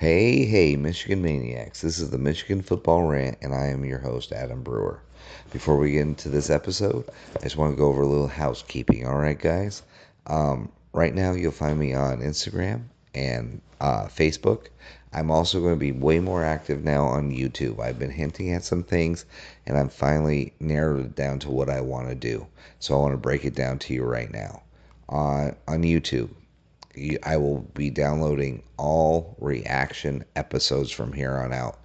Hey, hey, Michigan Maniacs. This is the Michigan Football Rant, and I am your host, Adam Brewer. Before we get into this episode, I just want to go over a little housekeeping. All right, guys? Um, right now, you'll find me on Instagram and uh, Facebook. I'm also going to be way more active now on YouTube. I've been hinting at some things, and I'm finally narrowed it down to what I want to do. So I want to break it down to you right now. On, on YouTube, I will be downloading all reaction episodes from here on out.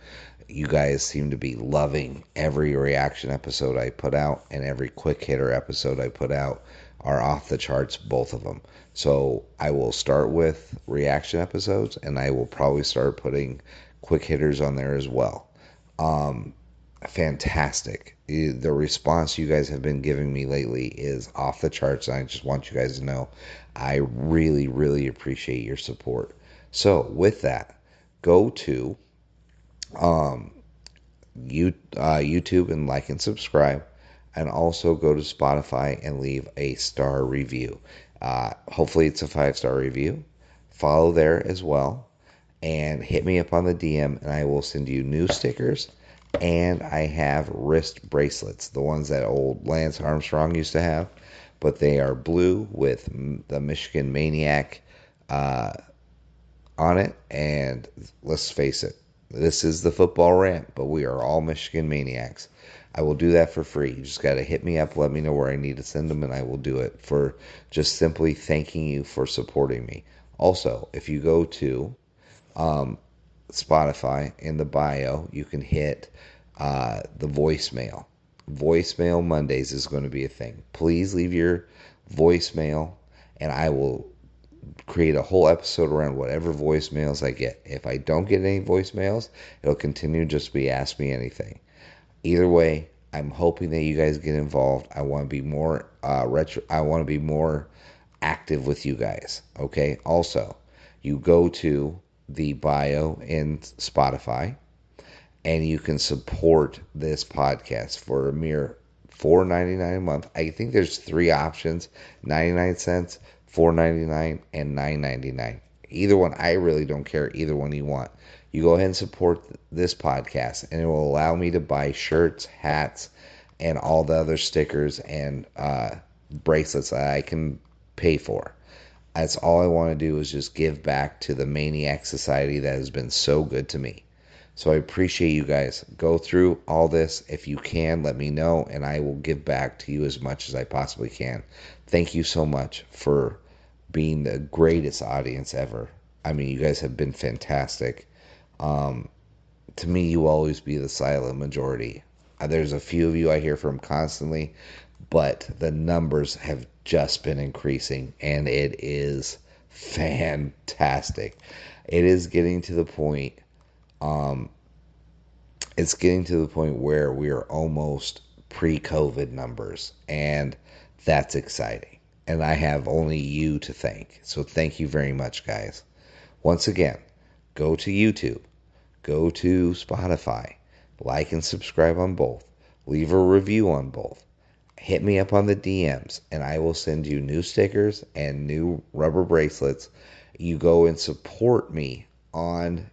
You guys seem to be loving every reaction episode I put out, and every quick hitter episode I put out are off the charts, both of them. So I will start with reaction episodes, and I will probably start putting quick hitters on there as well. Um, fantastic. The response you guys have been giving me lately is off the charts. I just want you guys to know I really, really appreciate your support. So, with that, go to um, you, uh, YouTube and like and subscribe, and also go to Spotify and leave a star review. Uh, hopefully, it's a five star review. Follow there as well, and hit me up on the DM, and I will send you new stickers and I have wrist bracelets, the ones that old Lance Armstrong used to have, but they are blue with the Michigan Maniac uh, on it. And let's face it, this is the football rant, but we are all Michigan Maniacs. I will do that for free. You just got to hit me up, let me know where I need to send them, and I will do it for just simply thanking you for supporting me. Also, if you go to um, Spotify in the bio, you can hit uh, the voicemail. Voicemail Mondays is going to be a thing. Please leave your voicemail, and I will create a whole episode around whatever voicemails I get. If I don't get any voicemails, it'll continue just be ask me anything. Either way, I'm hoping that you guys get involved. I want to be more uh, retro. I want to be more active with you guys. Okay. Also, you go to the bio in Spotify and you can support this podcast for a mere $4.99 a month. I think there's three options: 99 cents, 4.99, and 9.99. Either one, I really don't care. Either one you want. You go ahead and support this podcast, and it will allow me to buy shirts, hats, and all the other stickers and uh, bracelets that I can pay for. That's all I want to do is just give back to the Maniac Society that has been so good to me. So I appreciate you guys. Go through all this. If you can, let me know, and I will give back to you as much as I possibly can. Thank you so much for being the greatest audience ever. I mean, you guys have been fantastic. Um, to me, you always be the silent majority. Uh, there's a few of you I hear from constantly, but the numbers have just been increasing and it is fantastic. It is getting to the point um it's getting to the point where we are almost pre-COVID numbers and that's exciting. And I have only you to thank. So thank you very much guys. Once again, go to YouTube, go to Spotify, like and subscribe on both, leave a review on both hit me up on the DMs and I will send you new stickers and new rubber bracelets. You go and support me on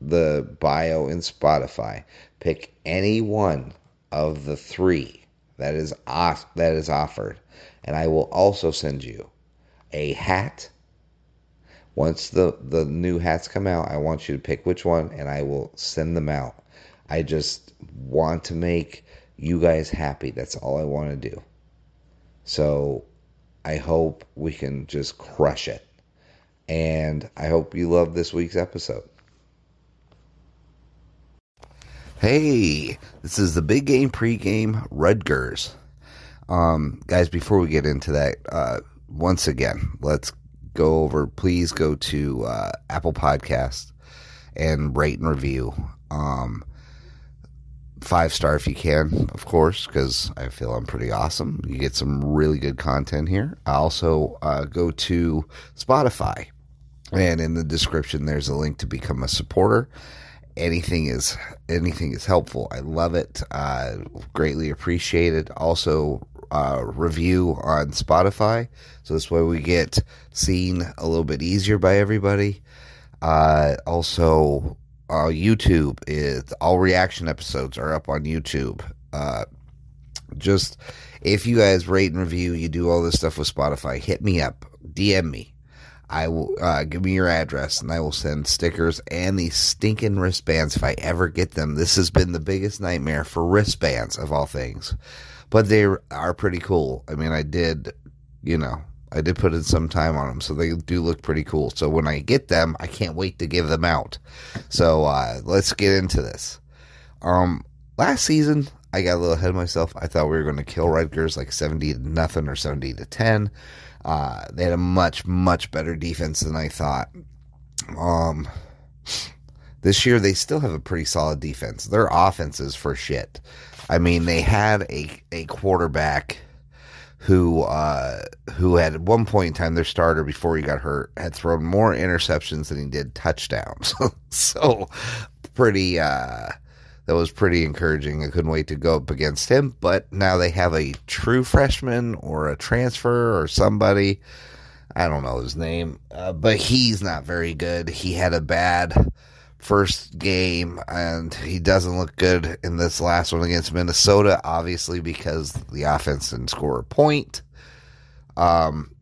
the bio in Spotify. Pick any one of the three that is off, that is offered, and I will also send you a hat. Once the the new hats come out, I want you to pick which one, and I will send them out. I just want to make you guys happy. That's all I want to do. So I hope we can just crush it. And I hope you love this week's episode. Hey, this is the big game pregame Rutgers. Um, guys, before we get into that, uh, once again, let's go over. Please go to uh, Apple Podcast and rate and review. Um, five star if you can, of course, because I feel I'm pretty awesome. You get some really good content here. I also uh, go to Spotify, and in the description there's a link to become a supporter. Anything is anything is helpful. I love it. Uh, greatly appreciated. Also, uh, review on Spotify, so this way we get seen a little bit easier by everybody. Uh, also, uh, YouTube is all reaction episodes are up on YouTube. Uh, just if you guys rate and review, you do all this stuff with Spotify, hit me up, DM me. I will uh, give me your address and I will send stickers and these stinking wristbands if I ever get them. This has been the biggest nightmare for wristbands of all things, but they are pretty cool. I mean, I did, you know, I did put in some time on them, so they do look pretty cool. So when I get them, I can't wait to give them out. So uh, let's get into this. Um, last season, I got a little ahead of myself. I thought we were going to kill Rutgers like seventy to nothing or seventy to ten. Uh, they had a much much better defense than I thought. Um, this year they still have a pretty solid defense. Their offense is for shit. I mean, they had a a quarterback who uh, who had at one point in time their starter before he got hurt had thrown more interceptions than he did touchdowns. so pretty uh, that was pretty encouraging. I couldn't wait to go up against him. But now they have a true freshman or a transfer or somebody. I don't know his name, uh, but he's not very good. He had a bad first game, and he doesn't look good in this last one against Minnesota, obviously, because the offense didn't score a point. Um,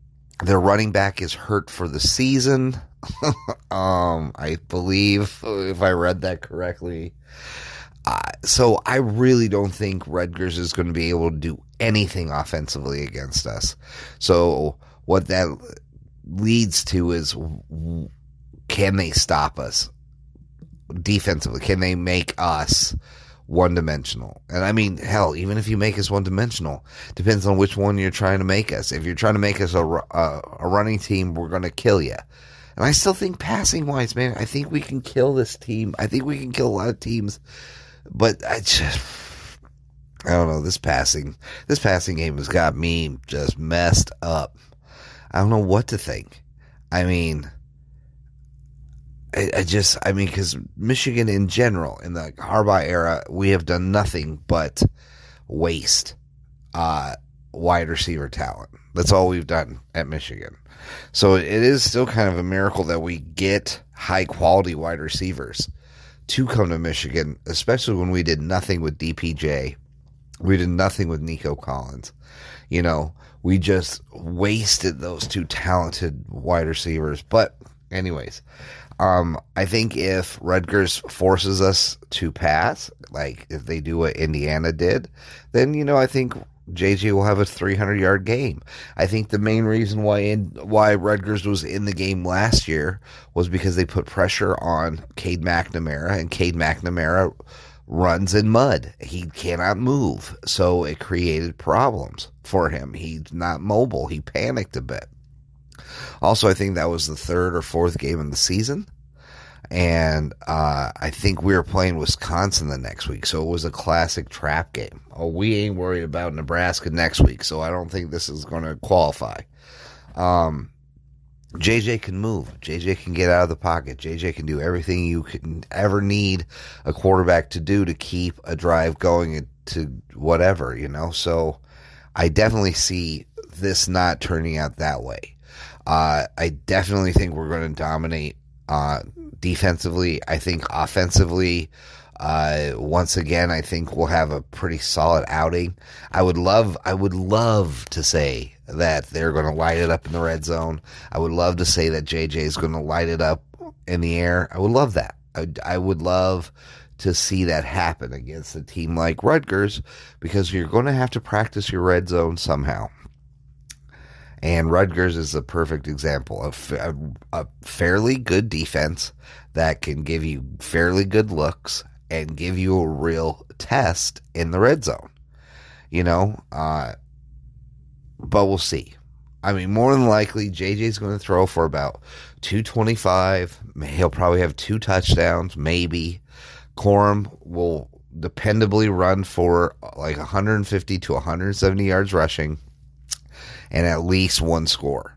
their running back is hurt for the season. um, I believe, if I read that correctly. Uh, so I really don't think Rutgers is going to be able to do anything offensively against us. So what that leads to is can they stop us? Defensively? Can they make us one dimensional? And I mean, hell, even if you make us one dimensional, depends on which one you're trying to make us. If you're trying to make us a, a, a running team, we're going to kill you. And I still think passing wise, man, I think we can kill this team. I think we can kill a lot of teams, but I just. I don't know. This passing, this passing game has got me just messed up. I don't know what to think. I mean, I, I just, I mean, because Michigan in general, in the Harbaugh era, we have done nothing but waste uh, wide receiver talent. That's all we've done at Michigan. So it is still kind of a miracle that we get high quality wide receivers to come to Michigan, especially when we did nothing with DPJ. We did nothing with Nico Collins. You know, we just wasted those two talented wide receivers. But, anyways, um, I think if Rutgers forces us to pass, like if they do what Indiana did, then you know I think JJ will have a 300 yard game. I think the main reason why in, why Rutgers was in the game last year was because they put pressure on Cade McNamara, and Cade McNamara runs in mud. He cannot move, so it created problems for him. He's not mobile. He panicked a bit. Also, I think that was the third or fourth game in the season. And uh, I think we were playing Wisconsin the next week. So it was a classic trap game. Oh, we ain't worried about Nebraska next week. So I don't think this is going to qualify. Um, JJ can move. JJ can get out of the pocket. JJ can do everything you can ever need a quarterback to do to keep a drive going to whatever, you know? So I definitely see this not turning out that way. Uh, I definitely think we're going to dominate uh, defensively. I think offensively, uh, once again, I think we'll have a pretty solid outing. I would love, I would love to say that they're going to light it up in the red zone. I would love to say that JJ is going to light it up in the air. I would love that. I, I would love to see that happen against a team like Rutgers because you're going to have to practice your red zone somehow. And Rutgers is a perfect example of a, a fairly good defense that can give you fairly good looks and give you a real test in the red zone. You know, uh, but we'll see. I mean, more than likely, JJ's going to throw for about 225. He'll probably have two touchdowns, maybe. Corum will dependably run for like 150 to 170 yards rushing and at least one score.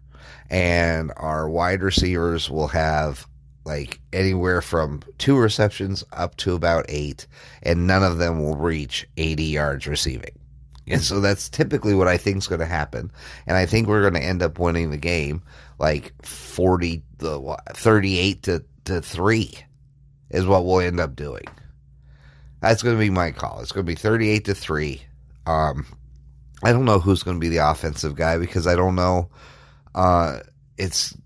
And our wide receivers will have like anywhere from two receptions up to about eight, and none of them will reach 80 yards receiving. And so that's typically what I think is going to happen. And I think we're going to end up winning the game like 40, the 38 to, to 3 is what we'll end up doing. That's going to be my call. It's going to be 38 to 3. Um, I don't know who's going to be the offensive guy because I don't know. Uh, it's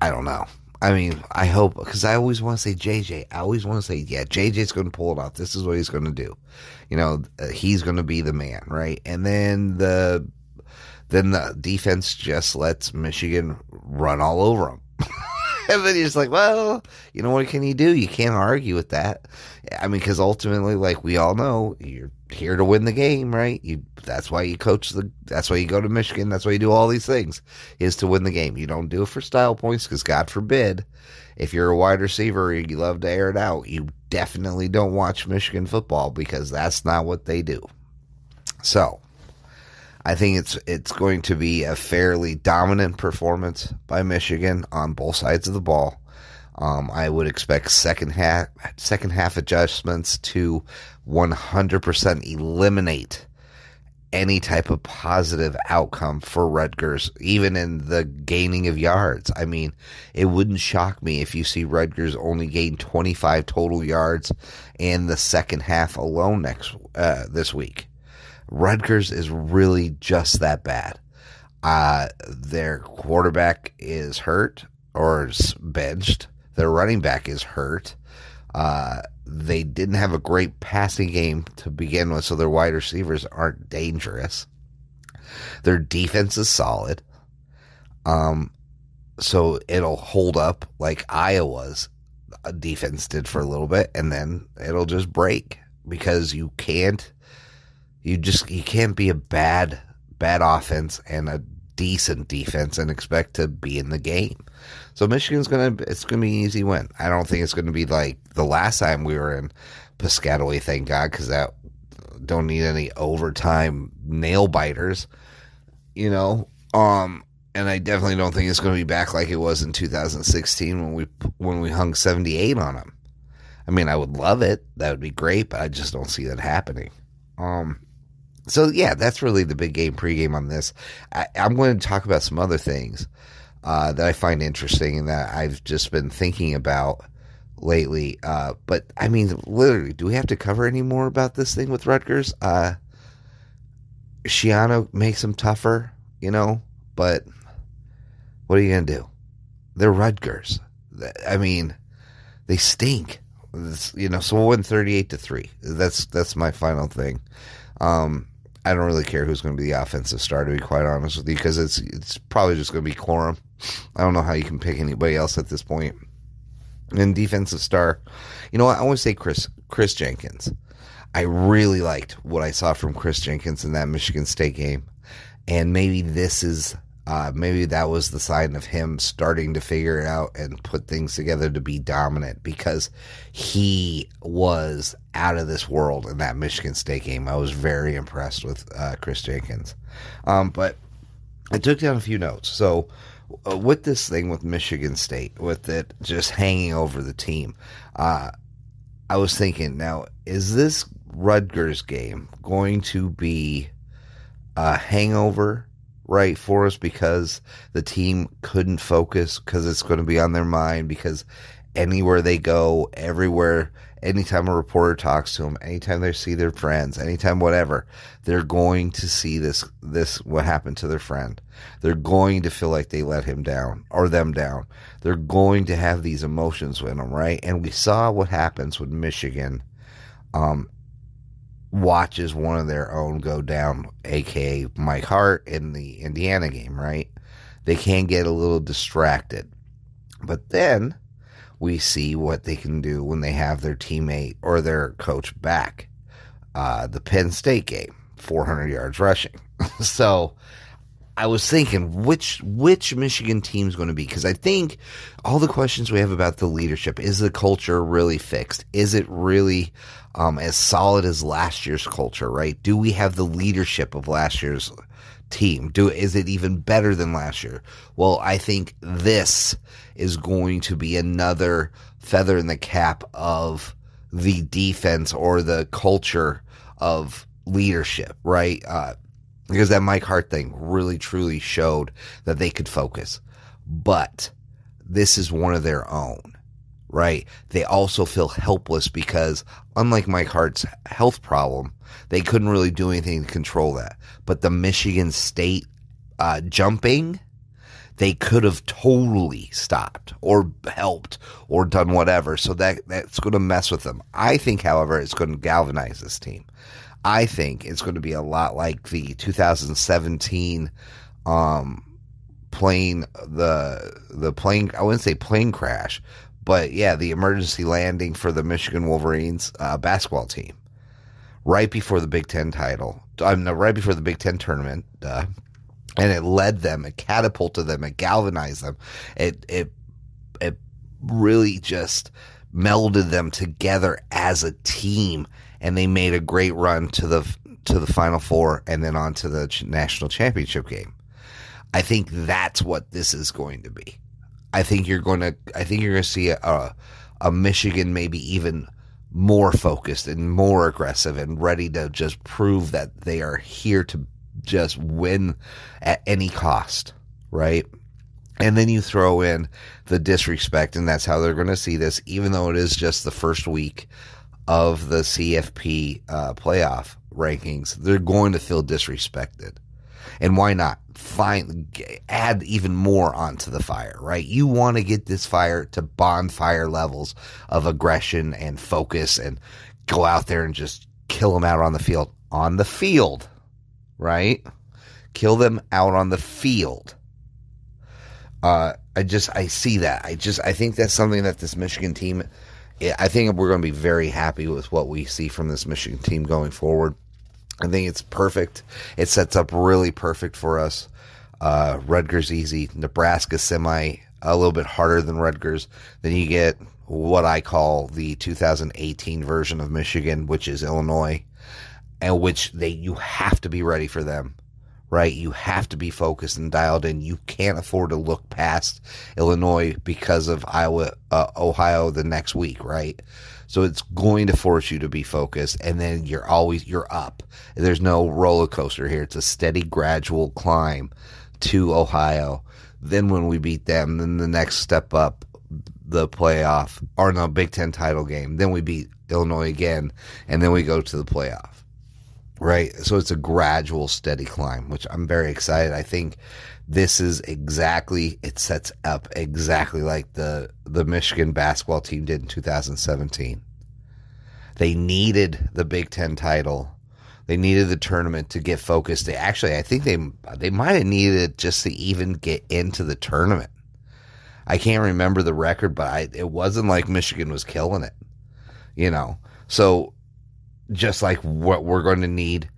I don't know. I mean, I hope because I always want to say JJ. I always want to say, yeah, JJ's going to pull it off. This is what he's going to do. You know, uh, he's going to be the man, right? And then the then the defense just lets Michigan run all over him. and then you're like, well, you know what can you do? You can't argue with that. I mean, because ultimately, like we all know, you're here to win the game, right? You that's why you coach the that's why you go to Michigan, that's why you do all these things is to win the game. You don't do it for style points cuz god forbid if you're a wide receiver and you love to air it out, you definitely don't watch Michigan football because that's not what they do. So, I think it's it's going to be a fairly dominant performance by Michigan on both sides of the ball. Um, I would expect second half second half adjustments to 100% eliminate any type of positive outcome for Rutgers, even in the gaining of yards. I mean, it wouldn't shock me if you see Rutgers only gain 25 total yards in the second half alone next uh, this week. Rutgers is really just that bad. Uh, their quarterback is hurt or benched. Their running back is hurt. Uh, they didn't have a great passing game to begin with, so their wide receivers aren't dangerous. Their defense is solid. Um, so it'll hold up like Iowa's defense did for a little bit, and then it'll just break because you can't, you just you can't be a bad bad offense and a decent defense and expect to be in the game. So Michigan's gonna it's gonna be an easy win. I don't think it's gonna be like the last time we were in Piscataway, thank God, because that don't need any overtime nail biters, you know. Um, and I definitely don't think it's going to be back like it was in 2016 when we when we hung 78 on them. I mean, I would love it. That would be great, but I just don't see that happening. Um, so yeah, that's really the big game pregame on this. I, am going to talk about some other things uh, that I find interesting and that I've just been thinking about lately. Uh, but I mean, literally, do we have to cover any more about this thing with Rutgers? Uh, Schiano makes them tougher, you know, but what are you going to do? They're Rutgers. I mean, they stink. It's, you know, so we'll win 38 to 3. That's that's my final thing. Um, I don't really care who's going to be the offensive star, to be quite honest with you, because it's it's probably just going to be Corum. I don't know how you can pick anybody else at this point. And defensive star, you know what? I to say Kris Kris Jenkins. I really liked what I saw from Kris Jenkins in that Michigan State game, and maybe this is uh, maybe that was the sign of him starting to figure it out and put things together to be dominant because he was out of this world in that Michigan State game. I was very impressed with uh, Kris Jenkins. Um, but I took down a few notes. So, uh, with this thing with Michigan State, with it just hanging over the team, uh, I was thinking, now, is this Rutgers game going to be a hangover? Right for us because the team couldn't focus because it's going to be on their mind because anywhere they go, everywhere, anytime a reporter talks to them, anytime they see their friends, anytime whatever, they're going to see this this what happened to their friend. They're going to feel like they let him down or them down. They're going to have these emotions with them, right? And we saw what happens with Michigan um, watches one of their own go down, aka Mike Hart in the Indiana game, right? They can get a little distracted. But then we see what they can do when they have their teammate or their coach back. Uh, the Penn State game, 400 yards rushing. so I was thinking which which Michigan team's going to be because I think all the questions we have about the leadership is the culture really fixed? Is it really um, as solid as last year's culture? Right? Do we have the leadership of last year's team? Do is it even better than last year? Well, I think this is going to be another feather in the cap of the defense or the culture of leadership, right? Uh, because that Mike Hart thing really truly showed that they could focus. But this is one of their own, right? They also feel helpless because unlike Mike Hart's health problem, they couldn't really do anything to control that. But the Michigan State uh, jumping, they could have totally stopped or helped or done whatever. So that that's going to mess with them. I think, however, it's going to galvanize this team. I think it's going to be a lot like the 2017 um, plane the the plane I wouldn't say plane crash, but yeah, the emergency landing for the Michigan Wolverines uh, basketball team right before the Big Ten title. I mean, right before the Big Ten tournament, and it led them, it catapulted them, it galvanized them, it it it really just melded them together as a team and they made a great run to the to the final four and then on to the national championship game. I think that's what this is going to be. I think you're going to I think you're going to see a a Michigan maybe even more focused and more aggressive and ready to just prove that they are here to just win at any cost, right? And then you throw in the disrespect, and that's how they're going to see this, even though it is just the first week of the CFP uh, playoff rankings, they're going to feel disrespected. And why not? Find add even more onto the fire, right? You want to get this fire to bonfire levels of aggression and focus, and go out there and just kill them out on the field. On the field, right? Kill them out on the field. Uh, I just I see that. I just I think that's something that this Michigan team I think we're going to be very happy with what we see from this Michigan team going forward. I think it's perfect. It sets up really perfect for us. Uh, Rutgers easy, Nebraska semi a little bit harder than Rutgers. Then you get what I call the 2018 version of Michigan, which is Illinois, and which they you have to be ready for them right? You have to be focused and dialed in. You can't afford to look past Illinois because of Iowa, uh, Ohio the next week, right? So it's going to force you to be focused, and then you're always you're up. There's no roller coaster here. It's a steady, gradual climb to Ohio. Then when we beat them, then the next step up, the playoff or no Big Ten title game. Then we beat Illinois again, and then we go to the playoff right? So it's a gradual, steady climb, which I'm very excited. I think this is exactly it sets up exactly like the the Michigan basketball team did in 2017. They needed the Big Ten title. They needed the tournament to get focused. They actually, I think they they might have needed it just to even get into the tournament. I can't remember the record, but I, it wasn't like Michigan was killing it, you know. So just like what we're going to need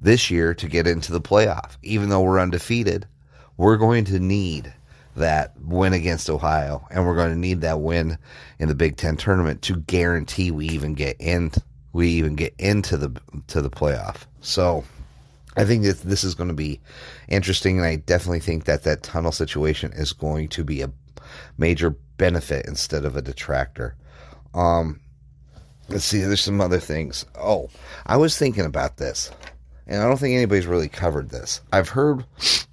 this year to get into the playoff. Even though we're undefeated, we're going to need that win against Ohio, and we're going to need that win in the Big Ten tournament to guarantee we even get in. We even get into the to the playoff. So, I think that this is going to be interesting, and I definitely think that that tunnel situation is going to be a major benefit instead of a detractor. Um, Let's see, there's some other things. Oh, I was thinking about this, and I don't think anybody's really covered this. I've heard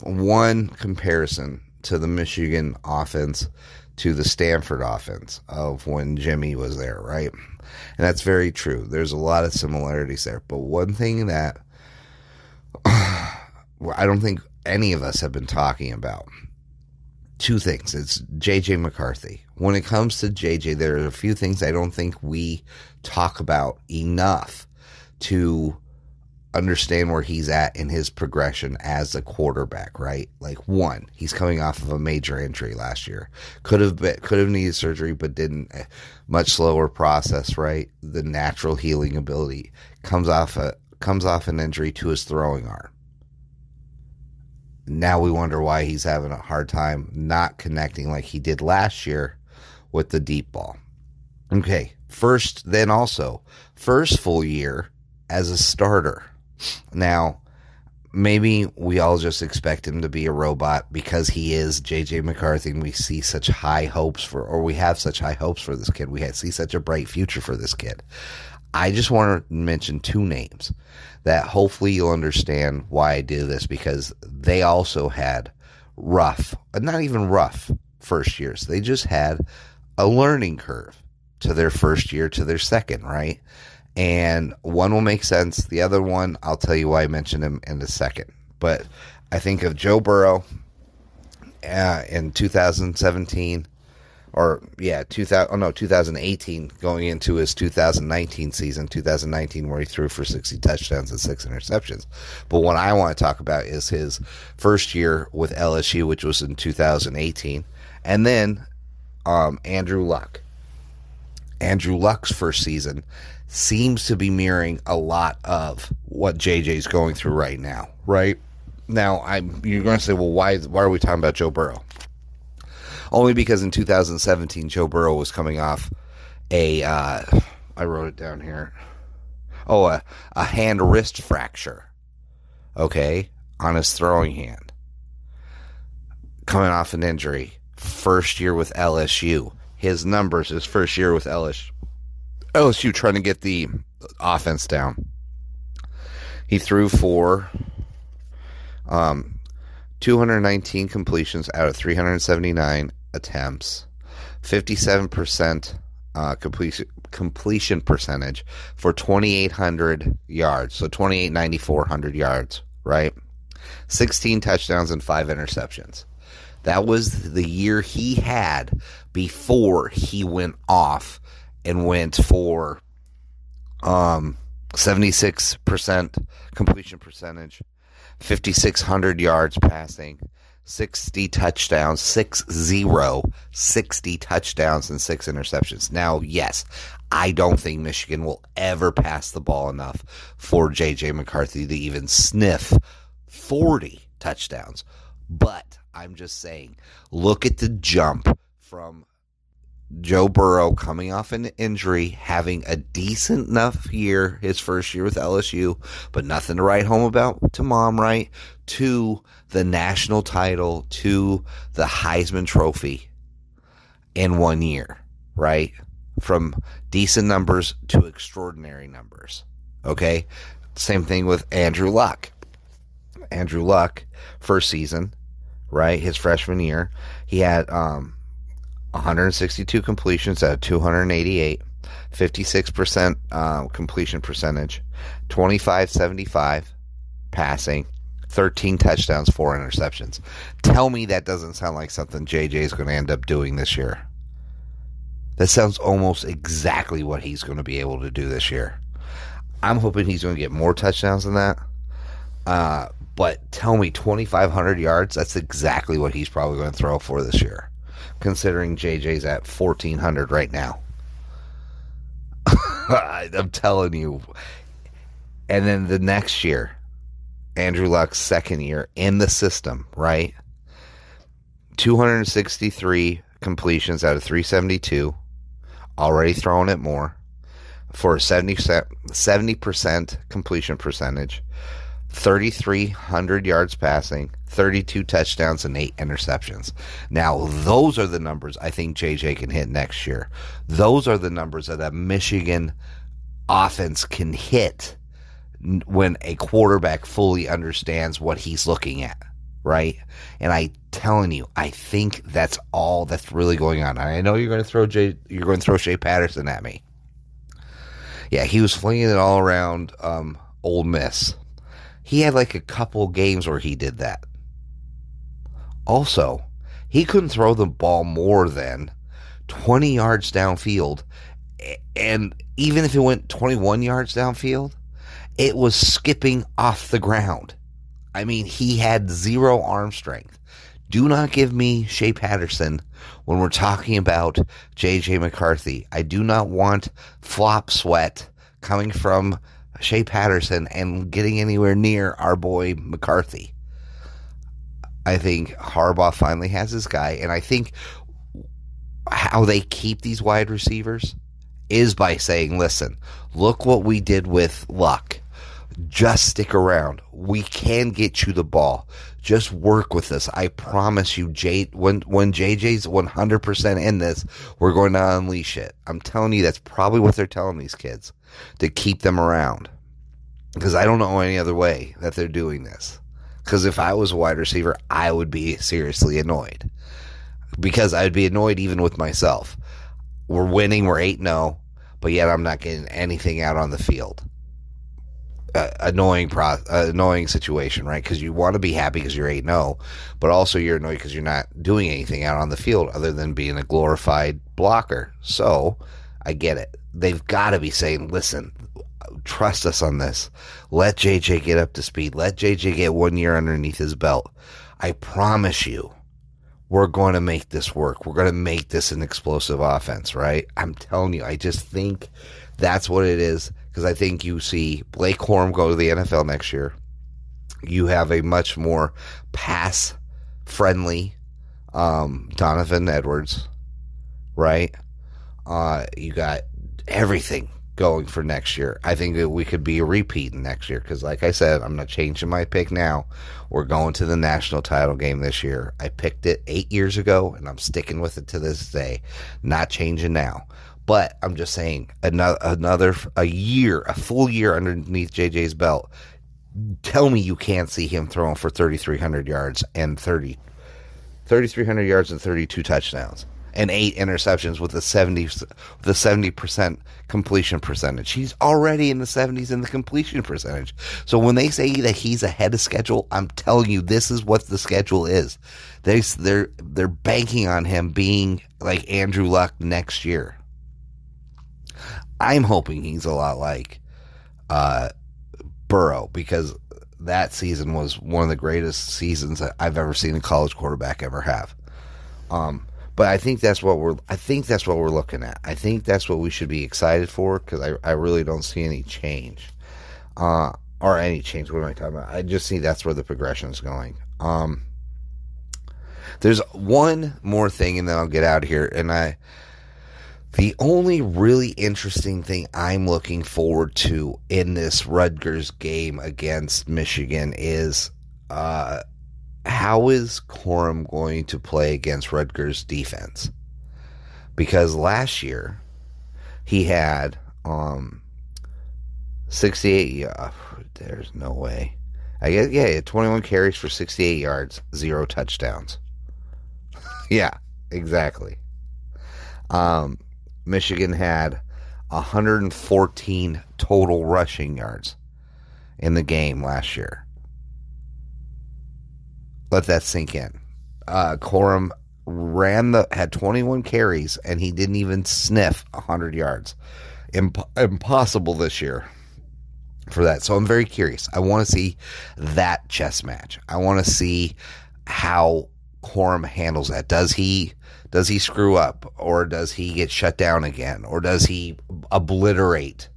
one comparison to the Michigan offense to the Stanford offense of when Jimmy was there, right? And that's very true. There's a lot of similarities there. But one thing that I don't think any of us have been talking about two things. It's JJ McCarthy. When it comes to JJ, there are a few things I don't think we talk about enough to understand where he's at in his progression as a quarterback, right? Like one, he's coming off of a major injury last year. Could have been, could have needed surgery, but didn't. Much slower process, right? The natural healing ability comes off a comes off an injury to his throwing arm. Now we wonder why he's having a hard time not connecting like he did last year with the deep ball. Okay, first, then also, first full year as a starter. Now, maybe we all just expect him to be a robot because he is JJ McCarthy and we see such high hopes for, or we have such high hopes for this kid. We see such a bright future for this kid. I just want to mention two names that hopefully you'll understand why I do this because they also had rough, not even rough first years. They just had a learning curve to their first year to their second, right? And one will make sense. The other one, I'll tell you why I mentioned him in a second. But I think of Joe Burrow uh, in 2017 or yeah, 2000, oh no, 2018 going into his 2019 season, 2019 where he threw for 60 touchdowns and six interceptions. But what I want to talk about is his first year with LSU, which was in 2018, and then um, Andrew Luck. Andrew Luck's first season seems to be mirroring a lot of what JJ's going through right now, right? Now, I'm you're going to say, well, why why are we talking about Joe Burrow? Only because in 2017, Joe Burrow was coming off a, uh, I wrote it down here. Oh, a, a hand wrist fracture. Okay. On his throwing hand. Coming off an injury. First year with LSU. His numbers, his first year with LSU. LSU trying to get the offense down. He threw for um, 219 completions out of 379 attempts, 57% uh, completion completion percentage for 2,800 yards. So 2,894 yards, right? 16 touchdowns and five interceptions. That was the year he had before he went off and went for um 76% completion percentage, 5600 yards passing, 60 touchdowns, 6 0, 60 touchdowns and 6 interceptions. Now, yes, I don't think Michigan will ever pass the ball enough for JJ McCarthy to even sniff 40 touchdowns. But I'm just saying, look at the jump from Joe Burrow coming off an injury, having a decent enough year his first year with LSU, but nothing to write home about to mom, right? To the national title, to the Heisman Trophy in one year, right? From decent numbers to extraordinary numbers. Okay? Same thing with Andrew Luck. Andrew Luck, first season, right? His freshman year, he had um 162 completions out of 288, 56% uh, completion percentage, 2575 passing, 13 touchdowns, four interceptions. Tell me that doesn't sound like something JJ is going to end up doing this year. That sounds almost exactly what he's going to be able to do this year. I'm hoping he's going to get more touchdowns than that. Uh, but tell me, 2,500 yards, that's exactly what he's probably going to throw for this year considering JJ's at 1400 right now. I'm telling you. And then the next year, Andrew Luck's second year in the system, right? 263 completions out of 372, already throwing it more for a 70 percent completion percentage, 3,300 yards passing, 32 touchdowns, and eight interceptions. Now, those are the numbers I think JJ can hit next year. Those are the numbers that a Michigan offense can hit when a quarterback fully understands what he's looking at, right? And I telling you, I think that's all that's really going on. I know you're going to throw Jay, you're going to throw Shea Patterson at me. Yeah, he was flinging it all around um, Ole Miss he had like a couple games where he did that. Also, he couldn't throw the ball more than 20 yards downfield. And even if it went 21 yards downfield, it was skipping off the ground. I mean, he had zero arm strength. Do not give me Shea Patterson when we're talking about JJ McCarthy. I do not want flop sweat coming from Shea Patterson and getting anywhere near our boy McCarthy. I think Harbaugh finally has his guy, and I think how they keep these wide receivers is by saying, listen, look what we did with Luck. Just stick around. We can get you the ball. Just work with us. I promise you, Jay, when, when JJ's 100% in this, we're going to unleash it. I'm telling you, that's probably what they're telling these kids to keep them around. Because I don't know any other way that they're doing this. Because if I was a wide receiver, I would be seriously annoyed. Because I'd be annoyed even with myself. We're winning, we're 8 0, but yet I'm not getting anything out on the field. Uh, annoying pro, uh, annoying situation, right? Because you want to be happy because you're 8 0, but also you're annoyed because you're not doing anything out on the field other than being a glorified blocker. So I get it. They've got to be saying, listen, trust us on this. Let JJ get up to speed. Let JJ get one year underneath his belt. I promise you, we're going to make this work. We're going to make this an explosive offense, right? I'm telling you, I just think that's what it is because I think you see Blake Corum go to the NFL next year. You have a much more pass friendly um, Donovan Edwards, right? Uh, you got everything going for next year. I think that we could be a repeat next year because, like I said, I'm not changing my pick now. We're going to the national title game this year. I picked it eight years ago, and I'm sticking with it to this day. Not changing now. But I'm just saying another another a year, a full year underneath JJ's belt. Tell me you can't see him throwing for 3,300 yards and 30, 3,300 yards and 32 touchdowns and eight interceptions with a 70 with a 70% completion percentage. He's already in the 70s in the completion percentage. So when they say that he's ahead of schedule, I'm telling you this is what the schedule is. They they're they're banking on him being like Andrew Luck next year. I'm hoping he's a lot like uh, Burrow because that season was one of the greatest seasons that I've ever seen a college quarterback ever have. Um, but I think that's what we're. I think that's what we're looking at. I think that's what we should be excited for because I, I really don't see any change, uh, or any change. What am I talking about? I just see that's where the progression is going. Um, there's one more thing, and then I'll get out of here. And I, the only really interesting thing I'm looking forward to in this Rutgers game against Michigan is, uh, how is Corum going to play against Rutgers defense? Because last year he had um 68 yeah, there's no way. I guess yeah, he had 21 carries for 68 yards, zero touchdowns. yeah, exactly. Um Michigan had 114 total rushing yards in the game last year. Let that sink in. Uh, Corum ran the had 21 carries and he didn't even sniff 100 yards. Imp- impossible this year for that. So I'm very curious. I want to see that chess match. I want to see how Corum handles that. Does he does he screw up or does he get shut down again or does he obliterate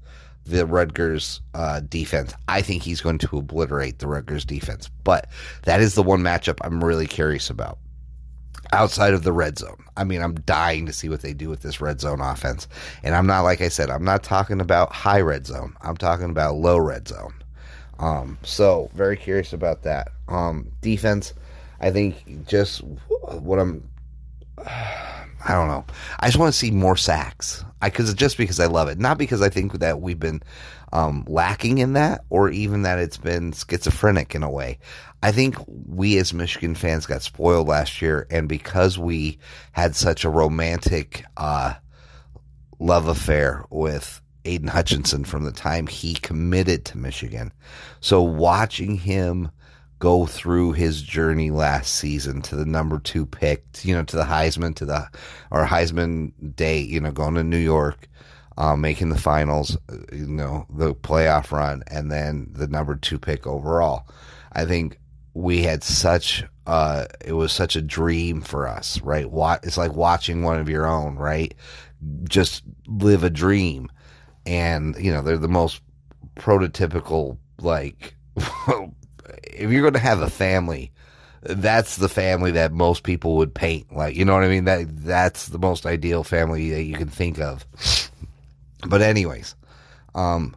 the Rutgers uh, defense. I think he's going to obliterate the Rutgers defense. But that is the one matchup I'm really curious about. Outside of the red zone. I mean, I'm dying to see what they do with this red zone offense. And I'm not, like I said, I'm not talking about high red zone. I'm talking about low red zone. Um, so, very curious about that. Um, defense, I think just what I'm. I don't know. I just want to see more sacks. I because just because I love it, not because I think that we've been um, lacking in that, or even that it's been schizophrenic in a way. I think we as Michigan fans got spoiled last year, and because we had such a romantic uh, love affair with Aidan Hutchinson from the time he committed to Michigan, so watching him go through his journey last season to the number two pick, you know, to the Heisman, to the or Heisman day, you know, going to New York. uh, making the finals, uh, you know, the playoff run, and then the number two pick overall. I think we had such uh, it was such a dream for us, right? It's like watching one of your own, right? Just live a dream, and you know they're the most prototypical. Like, if you're going to have a family, that's the family that most people would paint. Like, you know what I mean? That that's the most ideal family that you can think of. But anyways, um,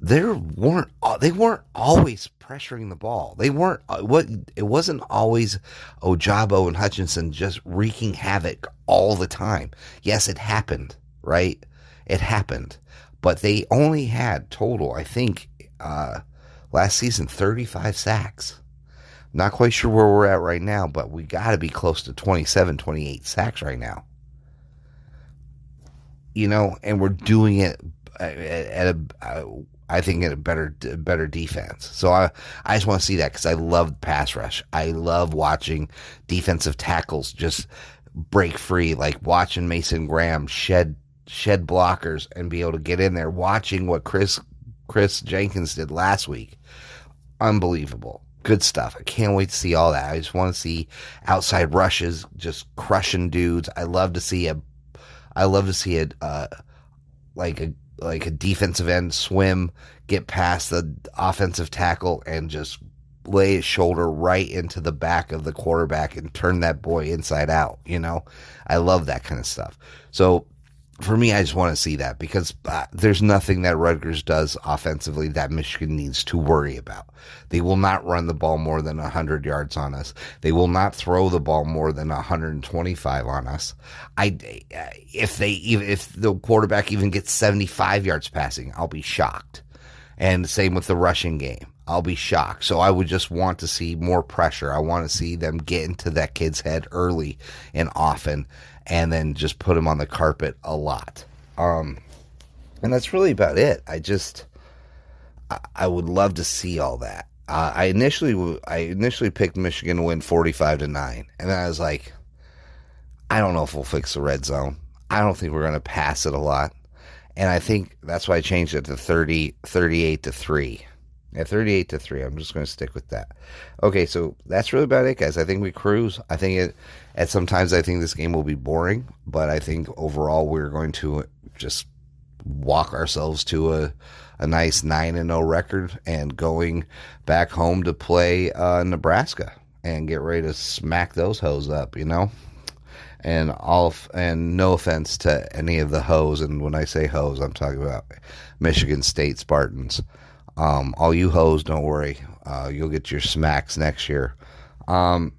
there weren't uh, they weren't always pressuring the ball. They weren't uh, what it wasn't always Ojabo and Hutchinson just wreaking havoc all the time. Yes, it happened, right? It happened, but they only had total, I think, uh, last season 35 sacks. Not quite sure where we're at right now, but we got to be close to 27, 28 sacks right now. You know, and we're doing it uh, at a, I think in a better better defense. So I I just want to see that because I love pass rush. I love watching defensive tackles just break free, like watching Mason Graham shed shed blockers and be able to get in there. Watching what Kris Kris Jenkins did last week, unbelievable. Good stuff. I can't wait to see all that. I just want to see outside rushes, just crushing dudes. I love to see a, I love to see a, uh, like a like a defensive end swim, get past the offensive tackle, and just lay his shoulder right into the back of the quarterback and turn that boy inside out. You know, I love that kind of stuff. So for me, I just want to see that because uh, there's nothing that Rutgers does offensively that Michigan needs to worry about. They will not run the ball more than 100 yards on us. They will not throw the ball more than 125 on us. I, if they, if the quarterback even gets 75 yards passing, I'll be shocked. And same with the rushing game. I'll be shocked. So I would just want to see more pressure. I want to see them get into that kid's head early and often and then just put him on the carpet a lot. Um, and that's really about it. I just, I, would love to see all that. Uh, I initially, I initially picked Michigan to win 45 to 9. And I was like, I don't know if we'll fix the red zone. I don't think we're going to pass it a lot. And I think that's why I changed it to 30, 38 to 3. At 38 to 3. I'm just going to stick with that. Okay, so that's really about it, guys. I think we cruise. I think it, at sometimes I think this game will be boring, but I think overall we're going to just walk ourselves to a, a nice 9 and 0 record and going back home to play uh, Nebraska and get ready to smack those hoes up, you know? and all and no offense to any of the hoes and when I say hoes I'm talking about Michigan State Spartans um, all you hoes, don't worry. Uh, you'll get your smacks next year. Um,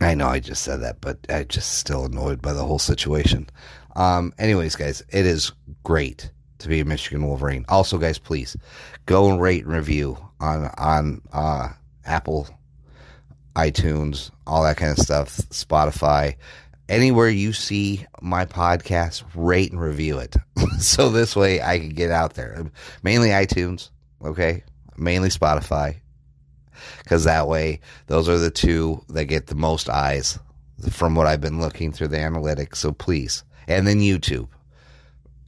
I know I just said that, but I just still annoyed by the whole situation. Um, anyways, guys, it is great to be a Michigan Wolverine. Also, guys, please go and rate and review on on uh, Apple, iTunes, all that kind of stuff, Spotify anywhere you see my podcast, rate and review it. so this way I can get out there. Mainly iTunes, okay? Mainly Spotify. Because that way, those are the two that get the most eyes from what I've been looking through the analytics. So please. And then YouTube.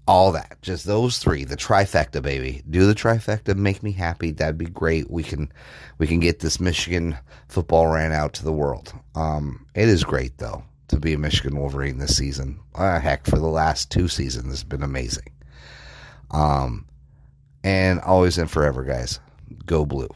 All that. Just those three. The trifecta, baby. Do the trifecta. Make me happy. That'd be great. We can we can get this Michigan football ran out to the world. Um, it is great though to be a Michigan Wolverine this season. Uh, heck, for the last two seasons, it's been amazing. Um, and always and forever, guys, go blue.